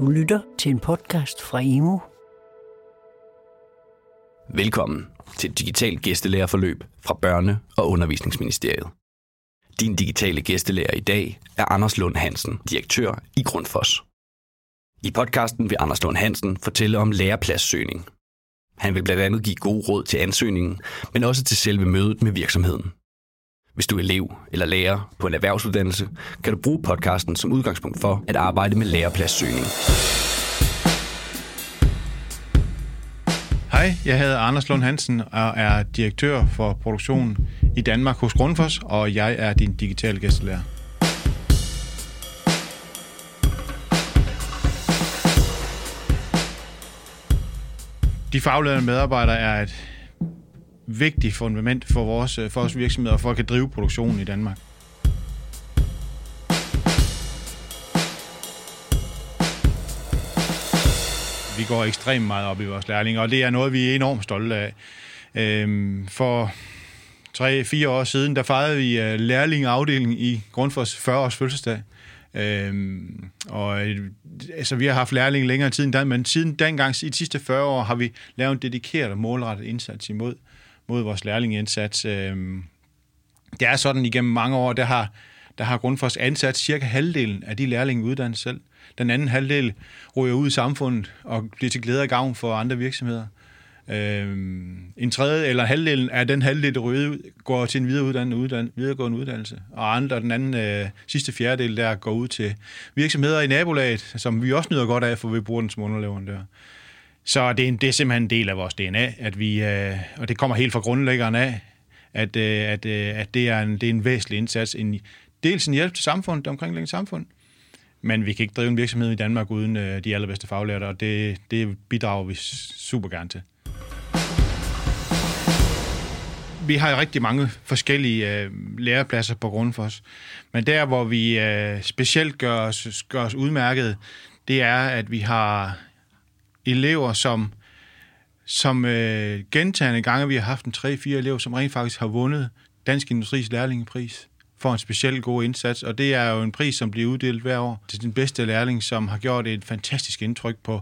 Du lytter til en podcast fra Imo. Velkommen til et digitalt gæstelærerforløb fra Børne- og Undervisningsministeriet. Din digitale gæstelærer i dag er Anders Lund Hansen, direktør i Grundfos. I podcasten vil Anders Lund Hansen fortælle om lærepladssøgning. Han vil blandt andet give gode råd til ansøgningen, men også til selve mødet med virksomheden. Hvis du er elev eller lærer på en erhvervsuddannelse, kan du bruge podcasten som udgangspunkt for at arbejde med lærepladssøgning. Hej, jeg hedder Anders Lund Hansen og er direktør for produktion i Danmark hos Grundfos, og jeg er din digitale gæstelærer. De faglærte medarbejdere er et vigtigt fundament for vores, øh, for vores virksomheder, for at kan drive produktionen i Danmark. Vi går ekstremt meget op i vores lærlinge, og det er noget, vi er enormt stolte af. Øhm, for tre-fire år siden, der fejrede vi uh, lærlingeafdelingen i Grundfors 40-års fødselsdag. Øhm, og øh, altså, vi har haft lærlinge længere tid end den, men siden dengang, i de sidste 40 år, har vi lavet en dedikeret og målrettet indsats imod mod vores lærlingeindsats. Øhm, det er sådan, igennem mange år, der har, der har Grundfos ansat cirka halvdelen af de lærlinge uddannet selv. Den anden halvdel ryger ud i samfundet og bliver til glæde og gavn for andre virksomheder. Øhm, en tredje eller halvdelen af den halvdel, der ryger ud, går til en videreuddannet uddan- videregående uddannelse. Og andre, den anden øh, sidste fjerdedel, der går ud til virksomheder i nabolaget, som vi også nyder godt af, for vi bruger den som underleverandør. Så det er, det er simpelthen en del af vores DNA, at vi, øh, og det kommer helt fra grundlæggeren af, at, øh, at, øh, at det, er en, det er en væsentlig indsats. En, dels en hjælp til samfundet, det omkringliggende samfund, men vi kan ikke drive en virksomhed i Danmark uden øh, de allerbedste faglærte, og det, det bidrager vi super gerne til. Vi har rigtig mange forskellige øh, lærepladser på grund for os, men der, hvor vi øh, specielt gør os, gør os udmærket, det er, at vi har elever, som, som øh, gentagende gange, vi har haft en 3-4 elever, som rent faktisk har vundet Dansk Industris lærlingepris for en speciel god indsats, og det er jo en pris, som bliver uddelt hver år til den bedste lærling, som har gjort et fantastisk indtryk på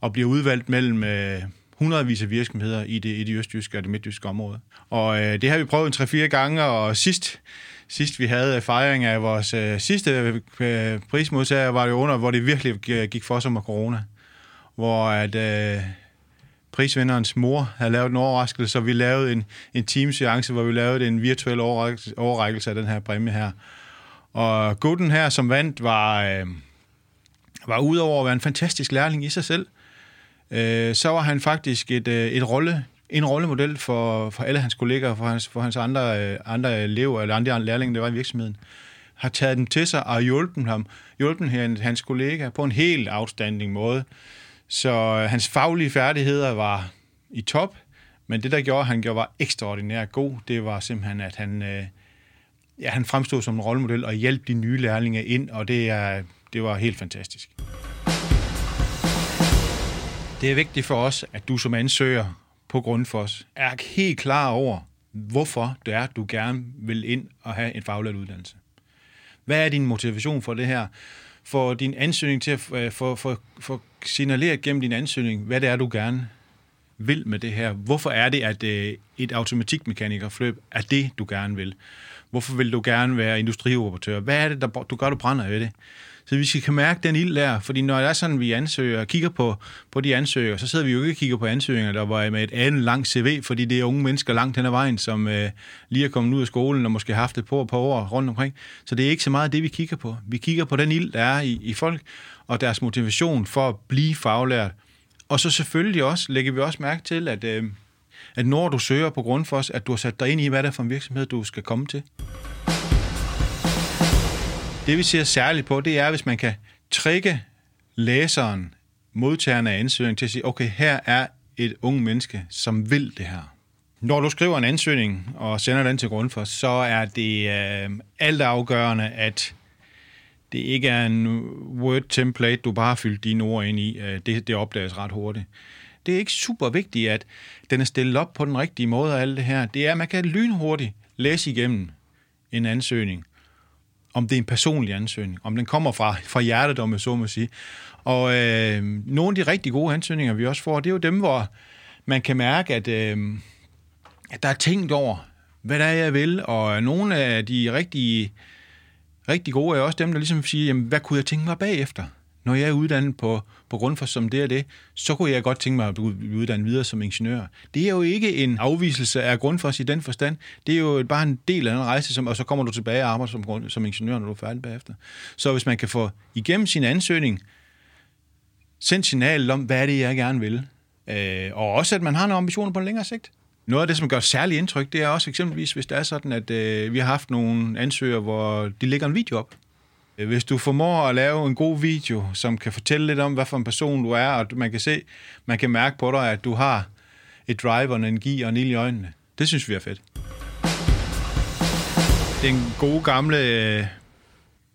og bliver udvalgt mellem øh, hundredvis af virksomheder i det, i det østjyske og det midtjyske område. Og øh, det har vi prøvet en 3-4 gange, og sidst, sidst vi havde fejring af vores øh, sidste øh, prismodtager, var det under, hvor det virkelig øh, gik for som med corona hvor at øh, prisvinderens mor havde lavet en overraskelse, så vi lavede en, en teamseance, hvor vi lavede en virtuel overrækkelse af den her præmie her. Og gutten her, som vandt, var, øh, var udover at være en fantastisk lærling i sig selv, øh, så var han faktisk et, øh, et rolle, en rollemodel for, for alle hans kolleger, for hans, for hans andre, øh, andre elever, eller andre lærlinge, der var i virksomheden har taget dem til sig og hjulpet ham, hjulpet hans kollega på en helt outstanding måde. Så øh, hans faglige færdigheder var i top, men det, der gjorde, at han gjorde, var ekstraordinært god, det var simpelthen, at han, øh, ja, han fremstod som en rollemodel og hjalp de nye lærlinge ind, og det, er, det var helt fantastisk. Det er vigtigt for os, at du som ansøger på Grundfos er helt klar over, hvorfor det er, du gerne vil ind og have en faglært uddannelse. Hvad er din motivation for det her? For din ansøgning til at øh, få, få, få signaleret gennem din ansøgning, hvad det er, du gerne vil med det her. Hvorfor er det, at øh, et automatikmekanikerfløb er det, du gerne vil? Hvorfor vil du gerne være industrioperatør? Hvad er det, der, du gør, du brænder ved det? Så vi skal mærke den ild der, fordi når det er sådan, vi ansøger og kigger på, på de ansøgere, så sidder vi jo ikke og kigger på ansøgninger, der var med et andet langt CV, fordi det er unge mennesker langt hen ad vejen, som øh, lige er kommet ud af skolen og måske har haft et par, par år rundt omkring. Så det er ikke så meget det, vi kigger på. Vi kigger på den ild, der er i, i folk, og deres motivation for at blive faglært. Og så selvfølgelig også, lægger vi også mærke til, at, øh, at når du søger på grund for os, at du har sat dig ind i, hvad det er for en virksomhed, du skal komme til. Det vi ser særligt på, det er, hvis man kan trigge læseren, modtageren af ansøgningen, til at sige, okay, her er et ung menneske, som vil det her. Når du skriver en ansøgning og sender den til Grundfos, så er det øh, alt afgørende, at det ikke er en Word-template, du bare har fyldt dine ord ind i. Øh, det, det opdages ret hurtigt. Det er ikke super vigtigt, at den er stillet op på den rigtige måde og alt det her. Det er, at man kan lynhurtigt læse igennem en ansøgning om det er en personlig ansøgning, om den kommer fra, fra hjertet, om jeg så må sige. Og øh, nogle af de rigtig gode ansøgninger, vi også får, det er jo dem, hvor man kan mærke, at, øh, at der er tænkt over, hvad der er, jeg vil, og nogle af de rigtig, rigtig gode er også dem, der ligesom siger, jamen, hvad kunne jeg tænke mig bagefter? Når jeg er uddannet på, på Grundfos som det og det, så kunne jeg godt tænke mig at blive uddannet videre som ingeniør. Det er jo ikke en afviselse af Grundfos i den forstand. Det er jo bare en del af en rejse, som, og så kommer du tilbage og arbejder som, grund, som ingeniør, når du er færdig bagefter. Så hvis man kan få igennem sin ansøgning, sendt signalet om, hvad er det, jeg gerne vil, øh, og også at man har nogle ambitioner på en længere sigt. Noget af det, som gør særlig indtryk, det er også eksempelvis, hvis det er sådan, at øh, vi har haft nogle ansøgere, hvor de lægger en video op. Øh, hvis du formår at lave en god video, som kan fortælle lidt om, hvad for en person du er, og man kan se, man kan mærke på dig, at du har et drive og en energi og en ild i øjnene. Det synes vi er fedt. Den gode gamle øh,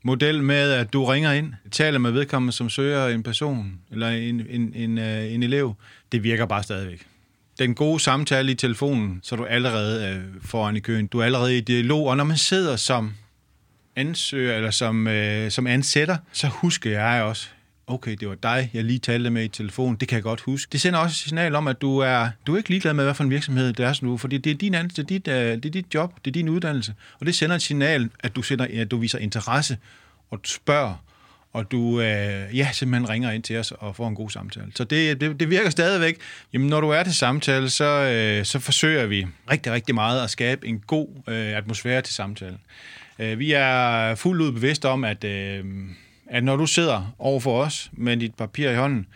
model med, at du ringer ind, taler med vedkommende, som søger en person, eller en, en, en, øh, en elev, det virker bare stadigvæk den gode samtale i telefonen, så du allerede øh, foran i køen. Du er allerede i dialog, og når man sidder som ansøger eller som, øh, som ansætter, så husker jeg også, okay, det var dig, jeg lige talte med i telefon, det kan jeg godt huske. Det sender også et signal om, at du er, du er ikke ligeglad med, hvad for en virksomhed det er nu, fordi det er, din ans, det, er dit, øh, det er dit job, det er din uddannelse, og det sender et signal, at du, sender, at du viser interesse, og du spørger, og du øh, ja, simpelthen ringer ind til os og får en god samtale. Så det, det, det virker stadigvæk. Jamen, når du er til samtale, så, øh, så forsøger vi rigtig, rigtig meget at skabe en god øh, atmosfære til samtalen. Øh, vi er fuldt ud bevidste om, at, øh, at når du sidder over for os med dit papir i hånden,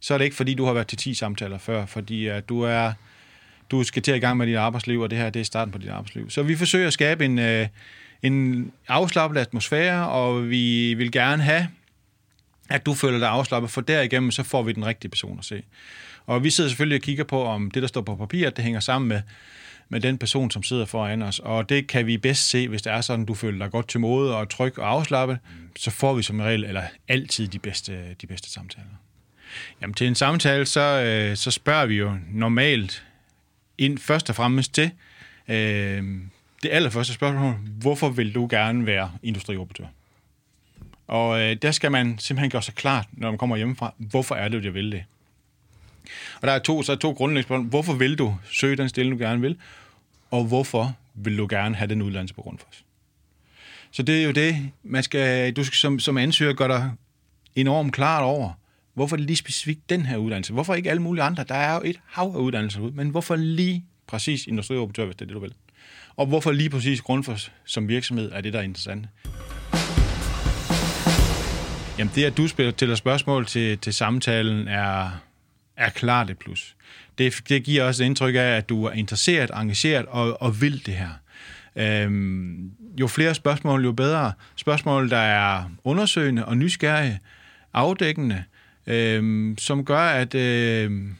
så er det ikke fordi, du har været til 10 samtaler før, fordi at du er du skal til i gang med dit arbejdsliv, og det her det er starten på dit arbejdsliv. Så vi forsøger at skabe en, øh, en afslappet atmosfære, og vi vil gerne have, at du føler dig afslappet, for derigennem så får vi den rigtige person at se. Og vi sidder selvfølgelig og kigger på, om det, der står på papiret, det hænger sammen med, med den person, som sidder foran os. Og det kan vi bedst se, hvis det er sådan, du føler dig godt til mode og tryg og afslappet, så får vi som regel, eller altid de bedste, de bedste samtaler. Jamen til en samtale, så, øh, så spørger vi jo normalt ind først og fremmest til øh, det allerførste spørgsmål, hvorfor vil du gerne være industrioperatør? Og øh, der skal man simpelthen gøre sig klart, når man kommer hjemmefra, hvorfor er det, jeg vil det. Og der er to, så er to grundlæggende spørgsmål. Hvorfor vil du søge den stilling, du gerne vil? Og hvorfor vil du gerne have den uddannelse på Grundfos? Så det er jo det, man skal, du skal som, som ansøger gøre dig enormt klart over, hvorfor lige specifikt den her uddannelse? Hvorfor ikke alle mulige andre? Der er jo et hav af uddannelser ud, men hvorfor lige præcis industrioperatør, hvis det er det, du vil? Og hvorfor lige præcis Grundfos som virksomhed er det, der er interessant? Jamen det, at du stiller spørgsmål til, til samtalen, er, er klart et plus. Det, det giver også et indtryk af, at du er interesseret, engageret og, og vil det her. Øhm, jo flere spørgsmål, jo bedre. Spørgsmål, der er undersøgende og nysgerrige, afdækkende, øhm, som gør, at øhm,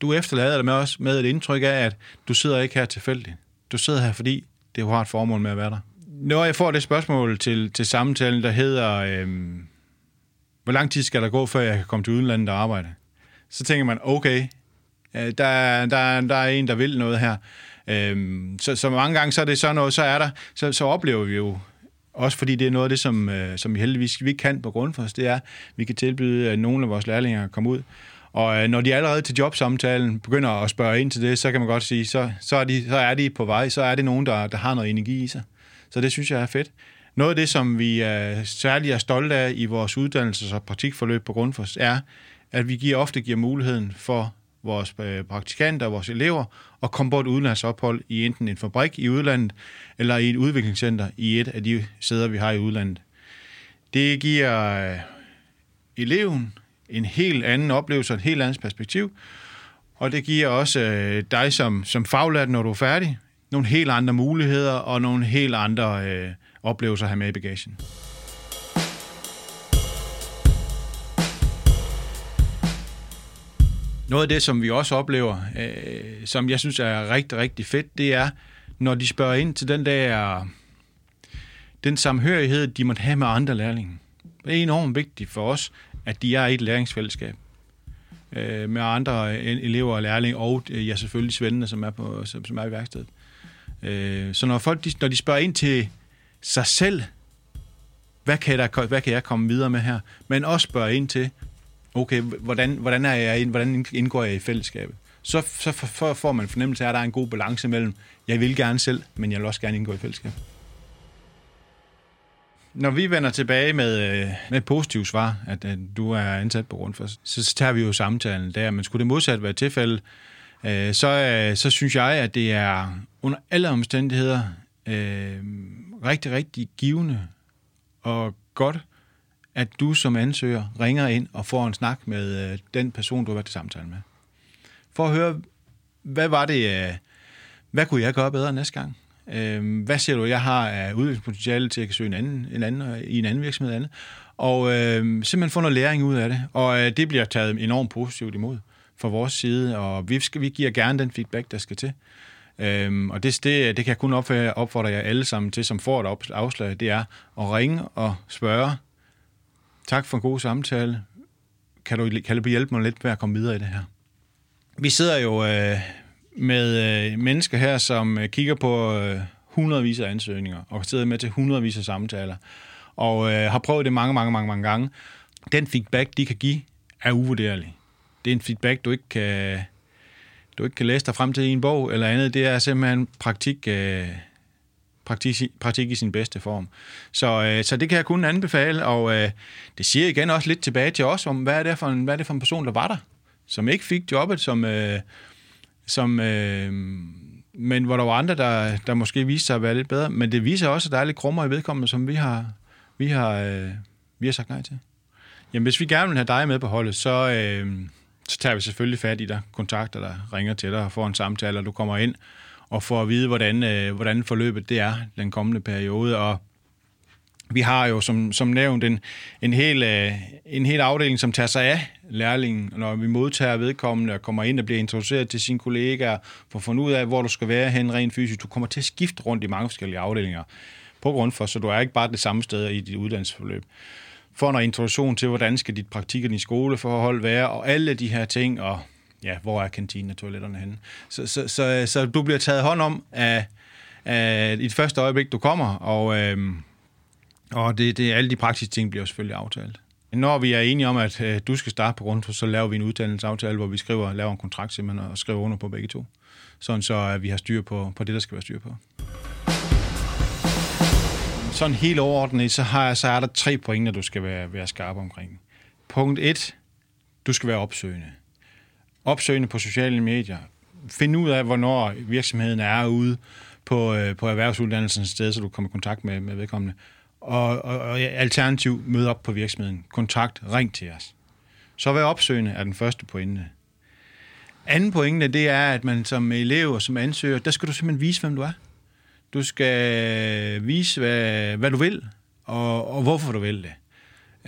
du efterlader dig med, også med et indtryk af, at du sidder ikke her tilfældigt. Du sidder her, fordi det har et formål med at være der. Når jeg får det spørgsmål til, til samtalen, der hedder, øhm, hvor lang tid skal der gå, før jeg kan komme til udlandet og arbejde? Så tænker man, okay, øh, der, der, der er en, der vil noget her. Øhm, så, så mange gange, så er det sådan noget, så er der, så, så oplever vi jo, også fordi det er noget af det, som, øh, som vi heldigvis vi kan på grund for os, det er, at vi kan tilbyde, at nogle af vores lærlinge komme ud, og øh, når de allerede til jobsamtalen begynder at spørge ind til det, så kan man godt sige, så, så, er, de, så er de på vej, så er det nogen, der, der har noget energi i sig. Så det synes jeg er fedt. Noget af det, som vi er særligt er stolte af i vores uddannelses- og praktikforløb på Grundfos, er, at vi giver, ofte giver muligheden for vores øh, praktikanter og vores elever at komme på et udlandsophold i enten en fabrik i udlandet eller i et udviklingscenter i et af de steder, vi har i udlandet. Det giver øh, eleven en helt anden oplevelse og et helt andet perspektiv, og det giver også øh, dig som, som faglært, når du er færdig, nogle helt andre muligheder og nogle helt andre øh, oplevelser at have med i bagagen. Noget af det, som vi også oplever, øh, som jeg synes er rigtig, rigtig fedt, det er, når de spørger ind til den der den samhørighed, de måtte have med andre lærlinge. Det er enormt vigtigt for os, at de er i et læringsfællesskab øh, med andre øh, elever og lærlinge, og øh, ja, selvfølgelig svendene, som er, på, som, som er i værkstedet. Øh, så når folk de, når de spørger ind til sig selv, hvad kan, der, hvad kan jeg komme videre med her? Men også spørge ind til, okay, hvordan, hvordan, er jeg, hvordan indgår jeg i fællesskabet? Så, så for, får man fornemmelse af, at der er en god balance mellem, jeg vil gerne selv, men jeg vil også gerne indgå i fællesskab. Når vi vender tilbage med, øh, med et positivt svar, at, at du er ansat på grund for, så, så tager vi jo samtalen der. Men skulle det modsat være tilfælde, øh, så, øh, så synes jeg, at det er under alle omstændigheder øh, rigtig, rigtig givende og godt, at du som ansøger ringer ind og får en snak med øh, den person, du har været til samtale med. For at høre, hvad var det, øh, hvad kunne jeg gøre bedre næste gang? Øh, hvad ser du, jeg har af udviklingspotentiale til at kan søge en anden, en anden, øh, i en anden virksomhed andet? Og øh, simpelthen få noget læring ud af det. Og øh, det bliver taget enormt positivt imod fra vores side, og vi, skal, vi giver gerne den feedback, der skal til. Øhm, og det, det, det kan jeg kun opfordre, opfordre jer alle sammen til, som får et afslag, det er at ringe og spørge, tak for en god samtale, kan du, kan du hjælpe mig lidt med at komme videre i det her? Vi sidder jo øh, med øh, mennesker her, som øh, kigger på øh, hundredvis af ansøgninger, og sidder med til hundredvis af samtaler, og øh, har prøvet det mange, mange, mange, mange gange. Den feedback, de kan give, er uvurderlig. Det er en feedback, du ikke kan, du ikke kan læse dig frem til i en bog eller andet. Det er simpelthen praktik, øh, praktik, praktik i sin bedste form. Så, øh, så det kan jeg kun anbefale, og øh, det siger igen også lidt tilbage til os, om hvad er det for en, hvad er det for en person, der var der, som ikke fik jobbet, som... Øh, som øh, men hvor der var andre, der, der måske viste sig at være lidt bedre. Men det viser også, at der er lidt krummer i vedkommende, som vi har, vi har, øh, vi har sagt nej til. Jamen, hvis vi gerne vil have dig med på holdet, så, øh, så tager vi selvfølgelig fat i dig, kontakter dig, ringer til dig og får en samtale, og du kommer ind og får at vide, hvordan, øh, hvordan forløbet det er den kommende periode. Og vi har jo som, som nævnt en, en, hel, øh, en hel afdeling, som tager sig af lærlingen, når vi modtager vedkommende og kommer ind og bliver introduceret til sine kollegaer, for at finde ud af, hvor du skal være hen rent fysisk. Du kommer til at skifte rundt i mange forskellige afdelinger på grund for, så du er ikke bare det samme sted i dit uddannelsesforløb. Får noget introduktion til, hvordan skal dit praktik og din skoleforhold være, og alle de her ting, og ja, hvor er kantinen og toiletterne henne. Så, så, så, øh, så du bliver taget hånd om af, af, i det første øjeblik, du kommer, og, øhm, og det, det, alle de praktiske ting bliver selvfølgelig aftalt. Når vi er enige om, at øh, du skal starte på grund, så laver vi en uddannelsesaftale, hvor vi skriver, laver en kontrakt simpelthen og skriver under på begge to. Sådan så at vi har styr på, på det, der skal være styr på. Sådan helt overordnet, så, har, så er der tre pointer, du skal være, være skarp omkring. Punkt 1. Du skal være opsøgende. Opsøgende på sociale medier. Find ud af, hvornår virksomheden er ude på, øh, på erhvervsuddannelsens sted, så du kommer i kontakt med, med vedkommende og, og, og alternativ møde op på virksomheden. Kontakt, ring til os. Så vær opsøgende er den første pointe. Anden pointe, det er, at man som elev og som ansøger, der skal du simpelthen vise, hvem du er. Du skal vise, hvad, hvad du vil, og, og hvorfor du vil det.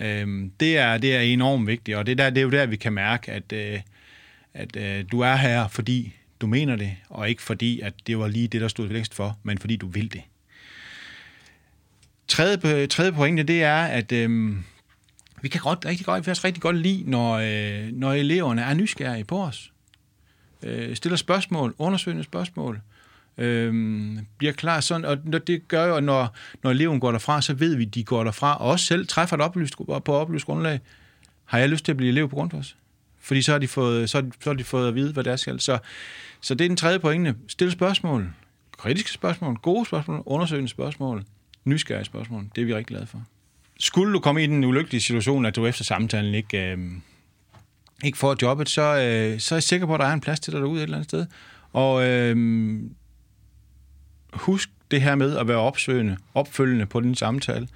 Øhm, det, er, det er enormt vigtigt, og det, der, det er jo der, vi kan mærke, at, øh, at øh, du er her, fordi du mener det, og ikke fordi, at det var lige det, der stod længst for, men fordi du vil det. Tredje, tredje pointe, det er, at øh, vi kan godt, rigtig godt, vi også rigtig godt lide, når, øh, når eleverne er nysgerrige på os. Øh, stiller spørgsmål, undersøgende spørgsmål, øh, bliver klar sådan, og det gør jo, når, når eleven går derfra, så ved vi, at de går derfra, og også selv træffer et oplyst, på oplyst grundlag. Har jeg lyst til at blive elev på grund os? Fordi så har de fået, så har de, så har de fået at vide, hvad det er skal. Så, så det er den tredje pointe. Stille spørgsmål. Kritiske spørgsmål, gode spørgsmål, undersøgende spørgsmål nysgerrige spørgsmål. Det er vi rigtig glade for. Skulle du komme i den ulykkelige situation, at du efter samtalen ikke, øh, ikke får jobbet, så, øh, så er jeg sikker på, at der er en plads til dig derude et eller andet sted. Og øh, husk det her med at være opsøgende, opfølgende på din samtale.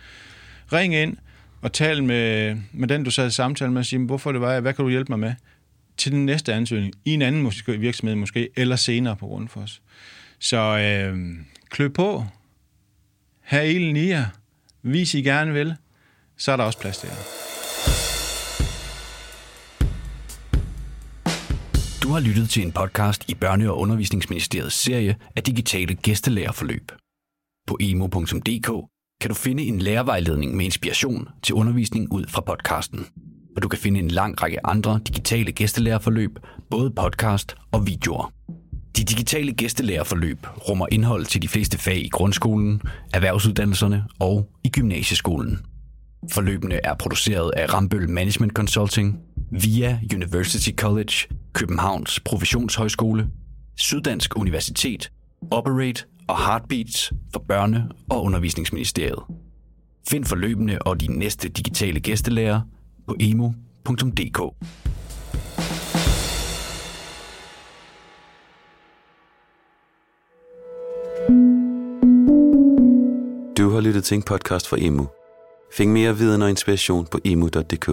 Ring ind og tale med, med den, du sad i samtale med, og sige, hvorfor det var, hvad kan du hjælpe mig med? Til den næste ansøgning, i en anden måske, virksomhed måske, eller senere på grund for os. Så øh, klø på, have ilden i jer, vis I gerne vil, så er der også plads til jer. Du har lyttet til en podcast i Børne- og Undervisningsministeriets serie af digitale gæstelærerforløb. På emo.dk kan du finde en lærervejledning med inspiration til undervisning ud fra podcasten. Og du kan finde en lang række andre digitale gæstelærerforløb, både podcast og videoer. De digitale gæstelærerforløb rummer indhold til de fleste fag i grundskolen, erhvervsuddannelserne og i gymnasieskolen. Forløbene er produceret af Rambøl Management Consulting, via University College, Københavns Professionshøjskole, Syddansk Universitet, Operate og Heartbeats for Børne- og Undervisningsministeriet. Find forløbene og de næste digitale gæstelærer på emo.dk. Du har lyttet til en podcast fra Emu. Find mere viden og inspiration på emu.dk.